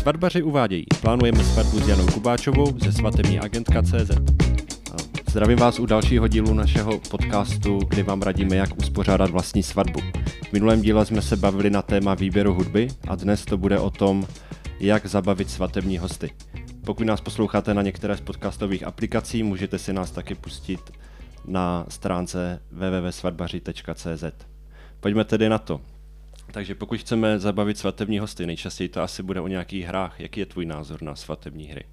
Svatbaři uvádějí. Plánujeme svatbu s Janou Kubáčovou ze svatební agentka CZ. Zdravím vás u dalšího dílu našeho podcastu, kdy vám radíme, jak uspořádat vlastní svatbu. V minulém díle jsme se bavili na téma výběru hudby a dnes to bude o tom, jak zabavit svatební hosty. Pokud nás posloucháte na některé z podcastových aplikací, můžete si nás taky pustit na stránce www.svatbaři.cz. Pojďme tedy na to. Takže pokud chceme zabavit svatební hosty, nejčastěji to asi bude o nějakých hrách. Jaký je tvůj názor na svatební hry?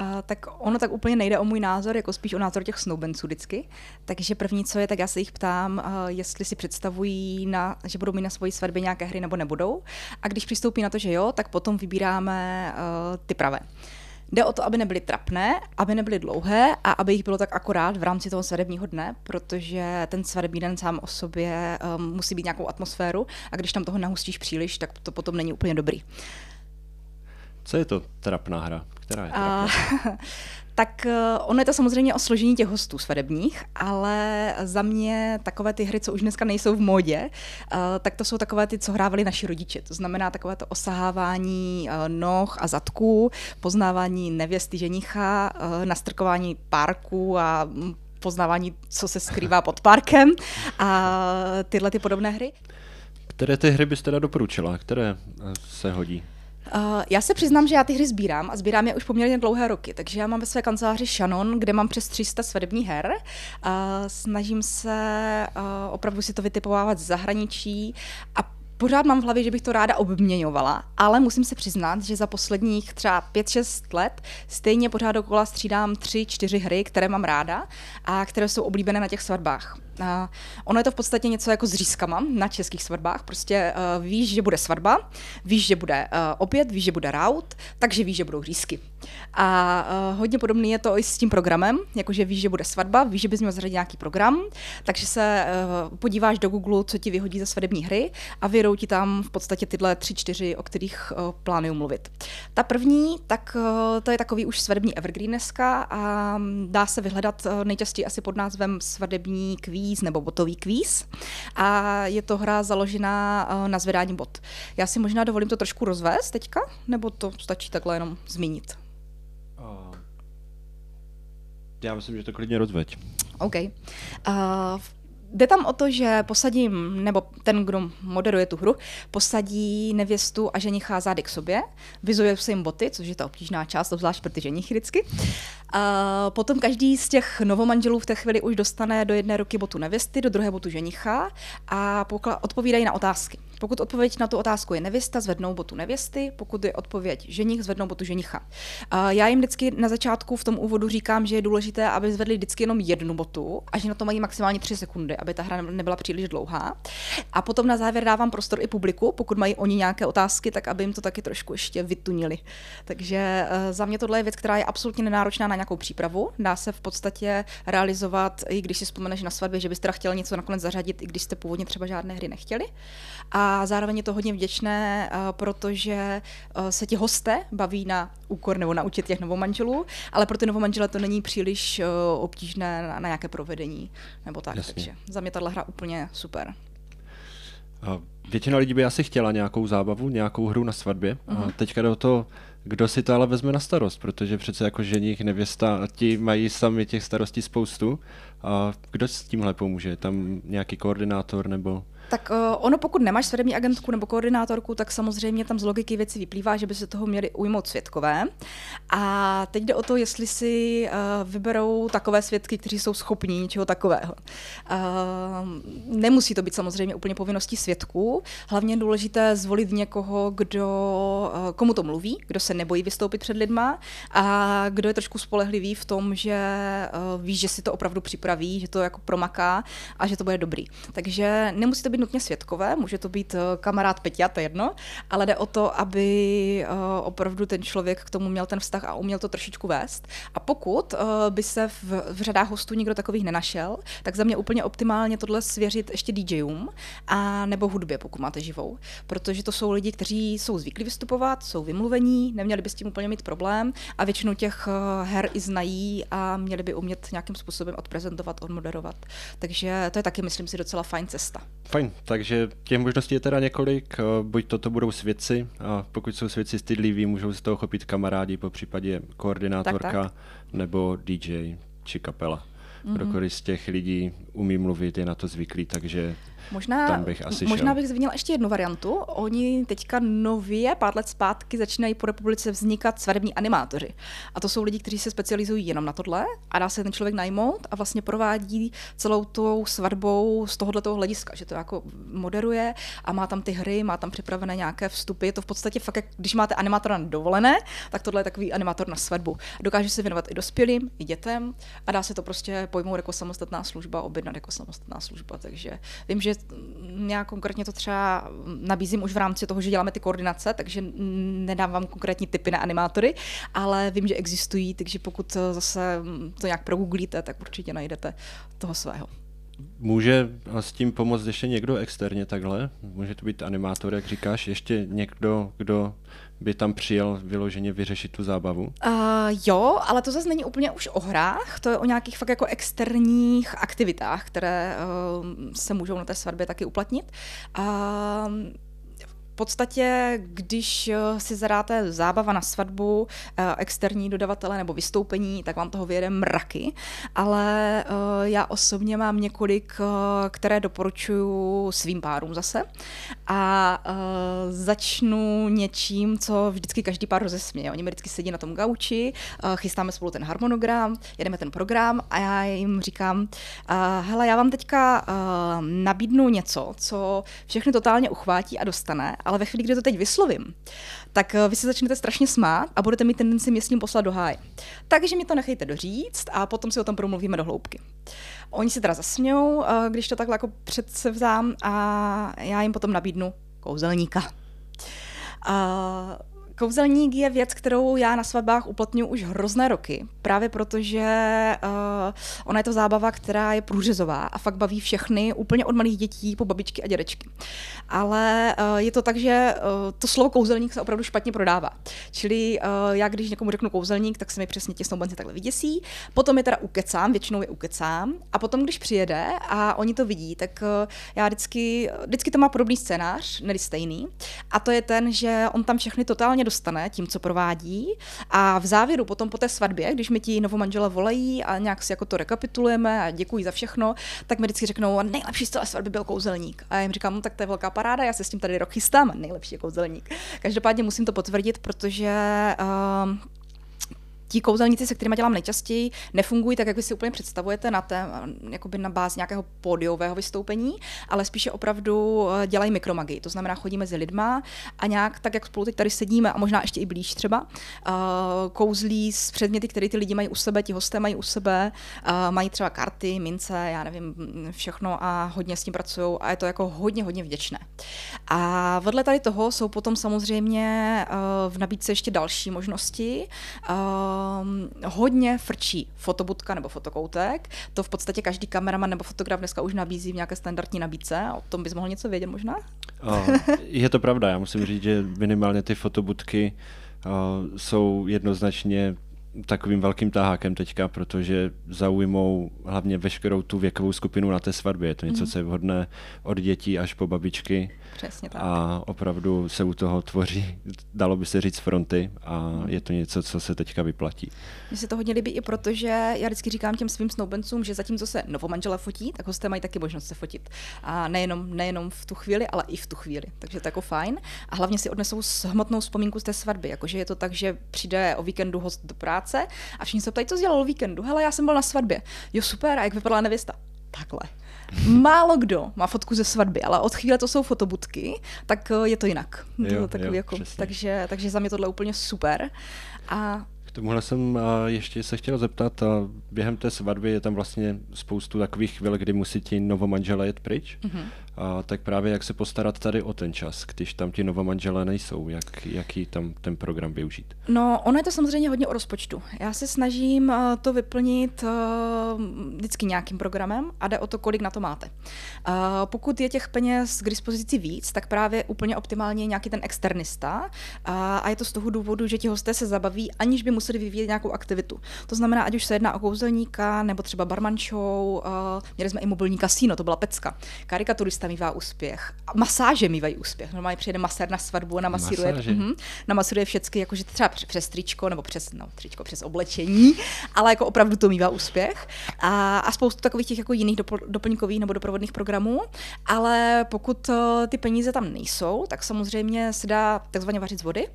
Uh, tak ono tak úplně nejde o můj názor, jako spíš o názor těch snoubenců vždycky. Takže první, co je, tak já se jich ptám, uh, jestli si představují, na, že budou mít na svoji svatbě nějaké hry nebo nebudou. A když přistoupí na to, že jo, tak potom vybíráme uh, ty pravé. Jde o to, aby nebyly trapné, aby nebyly dlouhé a aby jich bylo tak akorát v rámci toho svadebního dne, protože ten svadební den sám o sobě um, musí být nějakou atmosféru a když tam toho nahustíš příliš, tak to potom není úplně dobrý. Co je to trapná hra? Která je trapná? Tak eh, ono je to samozřejmě o složení těch hostů svadebních, ale za mě takové ty hry, co už dneska nejsou v modě, uh, tak to jsou takové ty, co hrávali naši rodiče. To znamená takové to osahávání uh, noh a zadků, poznávání nevěsty ženicha, nastrkování párku a mm, poznávání, co se skrývá pod parkem a tyhle ty podobné hry. Které ty hry byste teda doporučila? Které se hodí? Uh, já se přiznám, že já ty hry sbírám a sbírám je už poměrně dlouhé roky, takže já mám ve své kanceláři Shannon, kde mám přes 300 svatebních her. Uh, snažím se uh, opravdu si to vytipovávat z zahraničí a pořád mám v hlavě, že bych to ráda obměňovala, ale musím se přiznat, že za posledních třeba 5-6 let stejně pořád dokola střídám 3-4 hry, které mám ráda a které jsou oblíbené na těch svatbách. Uh, ono je to v podstatě něco jako s řízkama na českých svatbách. Prostě uh, víš, že bude svatba, víš, že bude uh, oběd, víš, že bude raut, takže víš, že budou řízky. A uh, hodně podobný je to i s tím programem, jakože víš, že bude svatba, víš, že bys měl zařadit nějaký program, takže se uh, podíváš do Google, co ti vyhodí ze svatební hry a vyjedou ti tam v podstatě tyhle tři, čtyři, o kterých uh, plánuju mluvit. Ta první, tak uh, to je takový už svadební evergreen dneska a dá se vyhledat uh, nejčastěji asi pod názvem svadební kvíz nebo botový kvíz a je to hra založená eh, na zvedání bot. Já si možná dovolím to trošku rozvést teďka, nebo to stačí takhle jenom zmínit? Já myslím, že to klidně rozveď. OK. Uh, Jde tam o to, že posadím, nebo ten, kdo moderuje tu hru, posadí nevěstu a ženicha zády k sobě, vyzuje se jim boty, což je ta obtížná část, obzvlášť pro ty ženichy vždycky. A potom každý z těch novomanželů v té chvíli už dostane do jedné ruky botu nevěsty, do druhé botu ženicha a odpovídají na otázky. Pokud odpověď na tu otázku je nevěsta, zvednou botu nevěsty, pokud je odpověď ženich, zvednou botu ženicha. Já jim vždycky na začátku v tom úvodu říkám, že je důležité, aby zvedli vždycky jenom jednu botu a že na to mají maximálně tři sekundy, aby ta hra nebyla příliš dlouhá. A potom na závěr dávám prostor i publiku, pokud mají oni nějaké otázky, tak aby jim to taky trošku ještě vytunili. Takže eh, za mě tohle je věc, která je absolutně nenáročná na nějakou přípravu. Dá se v podstatě realizovat, i když si vzpomeneš na svatbě, že byste chtěl něco nakonec zařadit, i když jste původně třeba žádné hry nechtěli. A zároveň je to hodně vděčné, eh, protože eh, se ti hosté baví na úkor nebo naučit těch novomanželů, ale pro ty novomanžele to není příliš obtížné na, na nějaké provedení nebo tak. Jasně. Takže za mě tahle hra úplně super. Většina lidí by asi chtěla nějakou zábavu, nějakou hru na svatbě. Uh-huh. A mhm. teďka do toho, kdo si to ale vezme na starost, protože přece jako ženich, nevěsta, ti mají sami těch starostí spoustu. A kdo s tímhle pomůže? Tam nějaký koordinátor nebo... Tak uh, ono, pokud nemáš svědomí agentku nebo koordinátorku, tak samozřejmě tam z logiky věci vyplývá, že by se toho měli ujmout světkové. A teď jde o to, jestli si uh, vyberou takové svědky, kteří jsou schopní něčeho takového. Uh, nemusí to být samozřejmě úplně povinností svědků. Hlavně je důležité zvolit někoho, kdo, uh, komu to mluví, kdo se nebojí vystoupit před lidma a kdo je trošku spolehlivý v tom, že uh, ví, že si to opravdu připraví, že to jako promaká a že to bude dobrý. Takže nemusí to být nutně světkové, může to být eh, kamarád Peťa, to jedno, ale jde o to, aby eh, opravdu ten člověk k tomu měl ten vztah a uměl to trošičku vést. A pokud eh, by se v, v řadách hostů nikdo takových nenašel, tak za mě úplně optimálně tohle svěřit ještě DJům a nebo hudbě, pokud máte živou. Protože to jsou lidi, kteří jsou zvyklí vystupovat, jsou vymluvení, neměli by s tím úplně mít problém a většinu těch her i znají a měli by umět nějakým způsobem odprezentovat, odmoderovat. Takže to je taky, myslím si, docela fajn cesta. Fajn, takže těch možností je teda několik, eh, buď toto budou svědci, a pokud jsou svědci stydliví, můžou se toho chopit kamarádi, po případě koordinátorka tak, tak. nebo DJ či kapela. Mm-hmm. Kdokoliv z těch lidí umí mluvit, je na to zvyklý, takže Možná, tam bych asi možná šel. bych zmínila ještě jednu variantu. Oni teďka nově, pár let zpátky, začínají po republice vznikat svadební animátoři. A to jsou lidi, kteří se specializují jenom na tohle a dá se ten člověk najmout a vlastně provádí celou tou svatbou z tohohle toho hlediska, že to jako moderuje a má tam ty hry, má tam připravené nějaké vstupy. Je to v podstatě fakt, jak když máte animátora na dovolené, tak tohle je takový animátor na svatbu. Dokáže se věnovat i dospělým, i dětem a dá se to prostě pojmout jako samostatná služba, objednat jako samostatná služba. Takže vím, že já konkrétně to třeba nabízím už v rámci toho, že děláme ty koordinace, takže nedávám konkrétní typy na animátory, ale vím, že existují, takže pokud zase to nějak progooglíte, tak určitě najdete toho svého. Může s tím pomoct ještě někdo externě takhle? Může to být animátor, jak říkáš, ještě někdo, kdo by tam přijel vyloženě vyřešit tu zábavu? Uh, jo, ale to zase není úplně už o hrách, to je o nějakých fakt jako externích aktivitách, které uh, se můžou na té svatbě taky uplatnit. Uh, podstatě, když eh, si zadáte zábava na svatbu, eh, externí dodavatele nebo vystoupení, tak vám toho vyjede mraky, ale eh, já osobně mám několik, které doporučuji svým párům zase a začnu něčím, co vždycky každý pár rozesměje. Oni mi vždycky sedí na tom gauči, chystáme spolu ten harmonogram, jedeme ten program a já jim říkám, hele, já vám teďka nabídnu něco, co všechny totálně uchvátí a dostane, ale ve chvíli, kdy to teď vyslovím, tak eh, vy se začnete strašně smát a budete mít tendenci mě s ním poslat do háje. Takže mi to nechejte doříct a potom si o tom promluvíme do hloubky. Oni si teda zasmějou, eh, když to takhle jako předsevzám a já jim potom nabídnu kouzelníka. A Kouzelník je věc, kterou já na svatbách uplatňuji už hrozné roky, právě protože uh, ona je to zábava, která je průřezová a fakt baví všechny, úplně od malých dětí po babičky a dědečky. Ale uh, je to tak, že uh, to slovo kouzelník se opravdu špatně prodává. Čili uh, já, když někomu řeknu kouzelník, tak se mi přesně ti snoubenci takhle vyděsí. Potom je teda ukecám, většinou je ukecám. A potom, když přijede a oni to vidí, tak uh, já vždycky, vždycky to má podobný scénář, ne stejný. A to je ten, že on tam všechny totálně dostane tím, co provádí. A v závěru potom po té svatbě, když mi ti novomanžele volají a nějak si jako to rekapitulujeme a děkuji za všechno, tak mi vždycky řeknou, nejlepší z té svatby byl kouzelník. A já jim říkám, no tak to je velká paráda, já se s tím tady rok chystám, nejlepší je kouzelník. Každopádně musím to potvrdit, protože uh, ti kouzelníci, se kterými dělám nejčastěji, nefungují tak, jak vy si úplně představujete na, té, jakoby na bázi nějakého pódiového vystoupení, ale spíše opravdu eh, dělají mikromagii. To znamená, chodí mezi lidma a nějak tak, jak spolu teď tady sedíme a možná ještě i blíž třeba, uh, kouzlí s předměty, které ty lidi mají u sebe, ti hosté mají u sebe, uh, mají třeba karty, mince, já nevím, všechno a hodně s tím pracují a je to jako hodně, hodně vděčné. A vedle tady toho jsou potom samozřejmě v nabídce ještě další možnosti. Um, hodně frčí fotobudka nebo fotokoutek. To v podstatě každý kameraman nebo fotograf dneska už nabízí v nějaké standardní nabídce. O tom bys mohl něco vědět možná? O, je to pravda, já musím říct, že minimálně ty fotobudky o, jsou jednoznačně takovým velkým tahákem teďka, protože zaujmou hlavně veškerou tu věkovou skupinu na té svatbě. Je to něco, mm. co je vhodné od dětí až po babičky. Přesně tak. A opravdu se u toho tvoří, dalo by se říct, fronty a mm. je to něco, co se teďka vyplatí. Mně se to hodně líbí i proto, že já vždycky říkám těm svým snoubencům, že zatímco se novomanžele fotí, tak hosté mají taky možnost se fotit. A nejenom, nejenom v tu chvíli, ale i v tu chvíli. Takže to je jako fajn. A hlavně si odnesou hmotnou vzpomínku z té svatby. Jakože je to tak, že přijde o víkendu host do práce a všichni se ptají, co dělal o víkendu. Hele, já jsem byl na svatbě. Jo, super, a jak vypadala nevěsta? Takhle. Málo kdo má fotku ze svatby, ale od chvíle to jsou fotobudky, tak eh, je to jinak. Jo, to takový jo, jako, takže, takže za mě tohle úplně super. A tomuhle jsem ještě se chtěl zeptat, během té svatby je tam vlastně spoustu takových chvil, kdy musí ti novomanželé jet pryč. Mm-hmm. A tak právě jak se postarat tady o ten čas, když tam ti novomanželé nejsou, jak, jaký tam ten program využít? No, ono je to samozřejmě hodně o rozpočtu. Já se snažím to vyplnit vždycky nějakým programem a jde o to, kolik na to máte. Pokud je těch peněz k dispozici víc, tak právě úplně optimálně je nějaký ten externista a je to z toho důvodu, že ti hosté se zabaví, aniž by museli vyvíjet nějakou aktivitu. To znamená, ať už se jedná o kouzelníka nebo třeba barman show, měli jsme i mobilní kasíno, to byla pecka. Karikaturista mývá úspěch, masáže mývají úspěch. Normálně přijede masér na svatbu a namasíruje, mm, namasíruje všechny, jakože třeba přes tričko nebo přes, no, tričko přes oblečení, ale jako opravdu to mývá úspěch. A, a spoustu takových těch jako jiných doplňkových nebo doprovodných programů, ale pokud uh, ty peníze tam nejsou, tak samozřejmě se dá takzvaně vařit z vody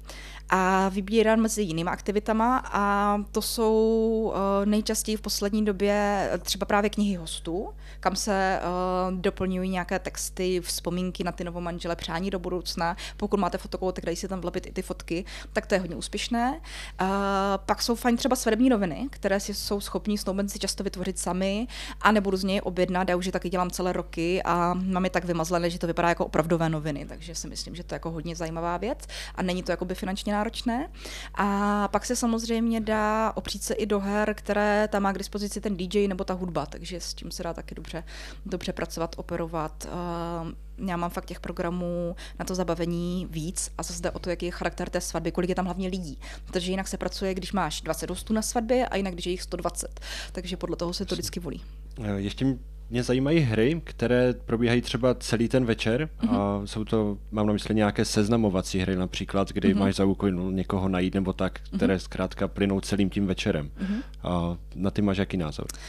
a vybírat mezi jinými aktivitama a to jsou uh, nejčastěji v poslední době třeba právě knihy hostů, kam se uh, doplňují nějaké texty, vzpomínky na ty novomanžele, přání do budoucna. Pokud máte fotokoutek, dají si tam vlepit i ty fotky, tak to je hodně úspěšné. Uh, pak jsou fajn třeba svatební noviny, které si jsou schopní snoubenci často vytvořit sami a nebudu z něj objednat. Já už je taky dělám celé roky a mám je tak vymazlené, že to vypadá jako opravdové noviny, takže si myslím, že to je jako hodně zajímavá věc a není to jakoby finančně náročné. A pak se samozřejmě dá opřít se i do her, které tam má k dispozici ten DJ nebo ta hudba, takže s tím se dá taky dobře, dobře pracovat, operovat. Já mám fakt těch programů na to zabavení víc a zase jde o to, jaký je charakter té svatby, kolik je tam hlavně lidí. Protože jinak se pracuje, když máš 20 hostů na svatbě a jinak, když je jich 120. Takže podle toho se to vždycky volí. Ještě mě zajímají hry, které probíhají třeba celý ten večer mm-hmm. a mhm. jsou to, mám na mysli nějaké seznamovací hry například, kdy mm-hmm. máš za úkol někoho najít nebo tak, které mm-hmm. zkrátka plynou celým tím večerem. Mm-hmm. A na ty máš jaký názor? Uh,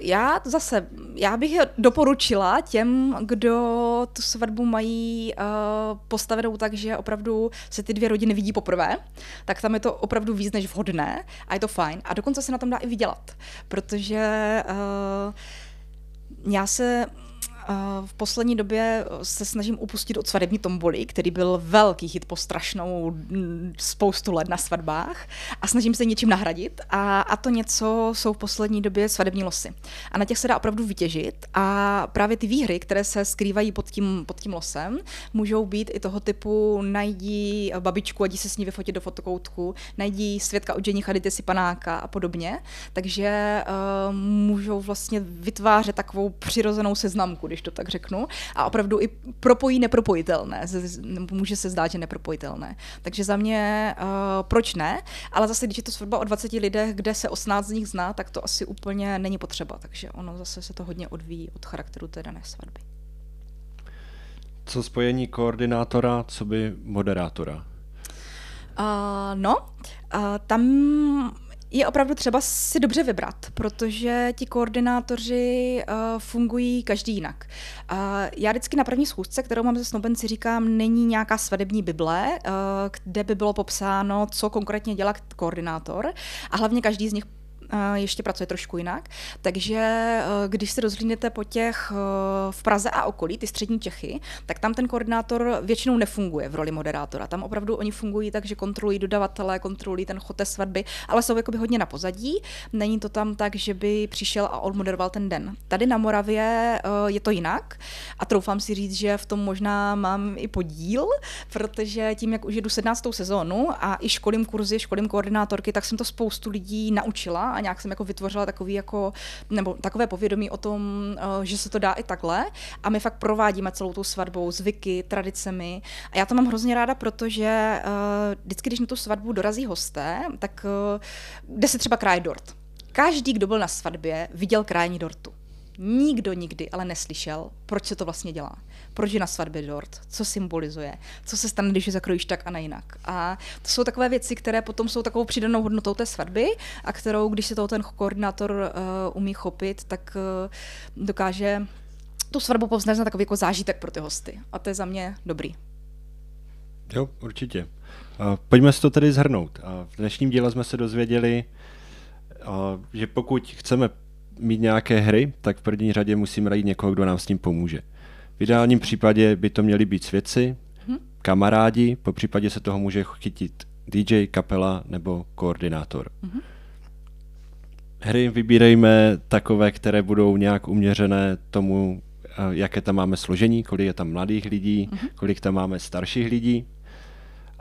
já zase, já bych doporučila těm, kdo tu svatbu mají uh, postavenou tak, že opravdu se ty dvě rodiny vidí poprvé, tak tam je to opravdu víc než vhodné a je to fajn. A dokonce se na tom dá i vydělat, protože uh, já se v poslední době se snažím upustit od svadební tomboly, který byl velký hit po strašnou mm, spoustu let na svatbách a snažím se něčím nahradit a, a to něco jsou v poslední době svadební losy. A na těch se dá opravdu vytěžit a právě ty výhry, které se skrývají pod tím, pod tím losem, můžou být i toho typu najdí babičku a jdi se s ní vyfotit do fotokoutku, najdí svědka od ženicha, dejte si panáka a podobně. Takže uh, můžou vlastně vytvářet takovou přirozenou seznamku, když to tak řeknu, a opravdu i propojí nepropojitelné. Může se zdát, že nepropojitelné. Takže za mě, uh, proč ne? Ale zase, když je to svatba o 20 lidech, kde se 18 z nich zná, tak to asi úplně není potřeba. Takže ono zase se to hodně odvíjí od charakteru té dané svatby. Co spojení koordinátora, co by moderátora? Uh, no, uh, tam je opravdu třeba si dobře vybrat, protože ti koordinátoři uh, fungují každý jinak. Uh, já vždycky na první schůzce, kterou mám se snoubenci, říkám, není nějaká svadební bible, uh, kde by bylo popsáno, co konkrétně dělá koordinátor a hlavně každý z nich ještě pracuje trošku jinak. Takže eh, když se rozhlídnete po těch eh, v Praze a okolí, ty střední Čechy, tak tam ten koordinátor většinou nefunguje v roli moderátora. Tam opravdu oni fungují tak, že kontrolují dodavatele, kontrolují ten chod té svatby, ale jsou jakoby hodně na pozadí. Není to tam tak, že by přišel a odmoderoval ten den. Tady na Moravě eh, je to jinak a troufám si říct, že v tom možná mám i podíl, protože tím, jak už jedu 17. sezónu a i školím kurzy, školím koordinátorky, tak jsem to spoustu lidí naučila a nějak jsem jako vytvořila takový jako, nebo takové povědomí o tom, eh, že se to dá i takhle a my fakt provádíme celou tou svatbou, zvyky, tradicemi a já to mám hrozně ráda, protože uh, vždycky, když na tu svatbu dorazí hosté, tak uh, jde se třeba krát dort. Každý, kdo byl na svatbě, viděl krájení dortu. Nikdo nikdy ale neslyšel, proč se to vlastně dělá. Proč je na svatbě dort, co symbolizuje, co se stane, když je zakrojíš tak a ne jinak. A to jsou takové věci, které potom jsou takovou přidanou hodnotou té svatby a kterou, když se toho ten koordinátor uh, umí chopit, tak uh, dokáže tu svatbu povznést na takový jako zážitek pro ty hosty. A to je za mě dobrý. Jo, určitě. Uh, pojďme si to tedy zhrnout. Uh, v dnešním díle jsme se dozvěděli, uh, že pokud chceme mít nějaké hry, tak v první řadě musíme najít někoho, kdo nám s tím pomůže. V ideálním případě by to měli být svědci, hmm. kamarádi, po případě se toho může chytit DJ, kapela nebo koordinátor. Mm-hmm. Hry vybírejme takové, které budou nějak uměřené tomu, eh, jaké tam máme složení, kolik je tam mladých lidí, mm-hmm. kolik tam máme starších lidí.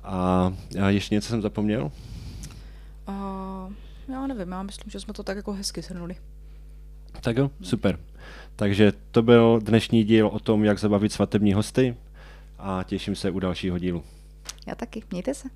A, a ještě něco jsem zapomněl? Uh, já nevím, já myslím, že jsme to tak jako hezky shrnuli. Tak jo, super. Takže to byl dnešní díl o tom, jak zabavit svatební hosty a těším se u dalšího dílu. Já taky, mějte se.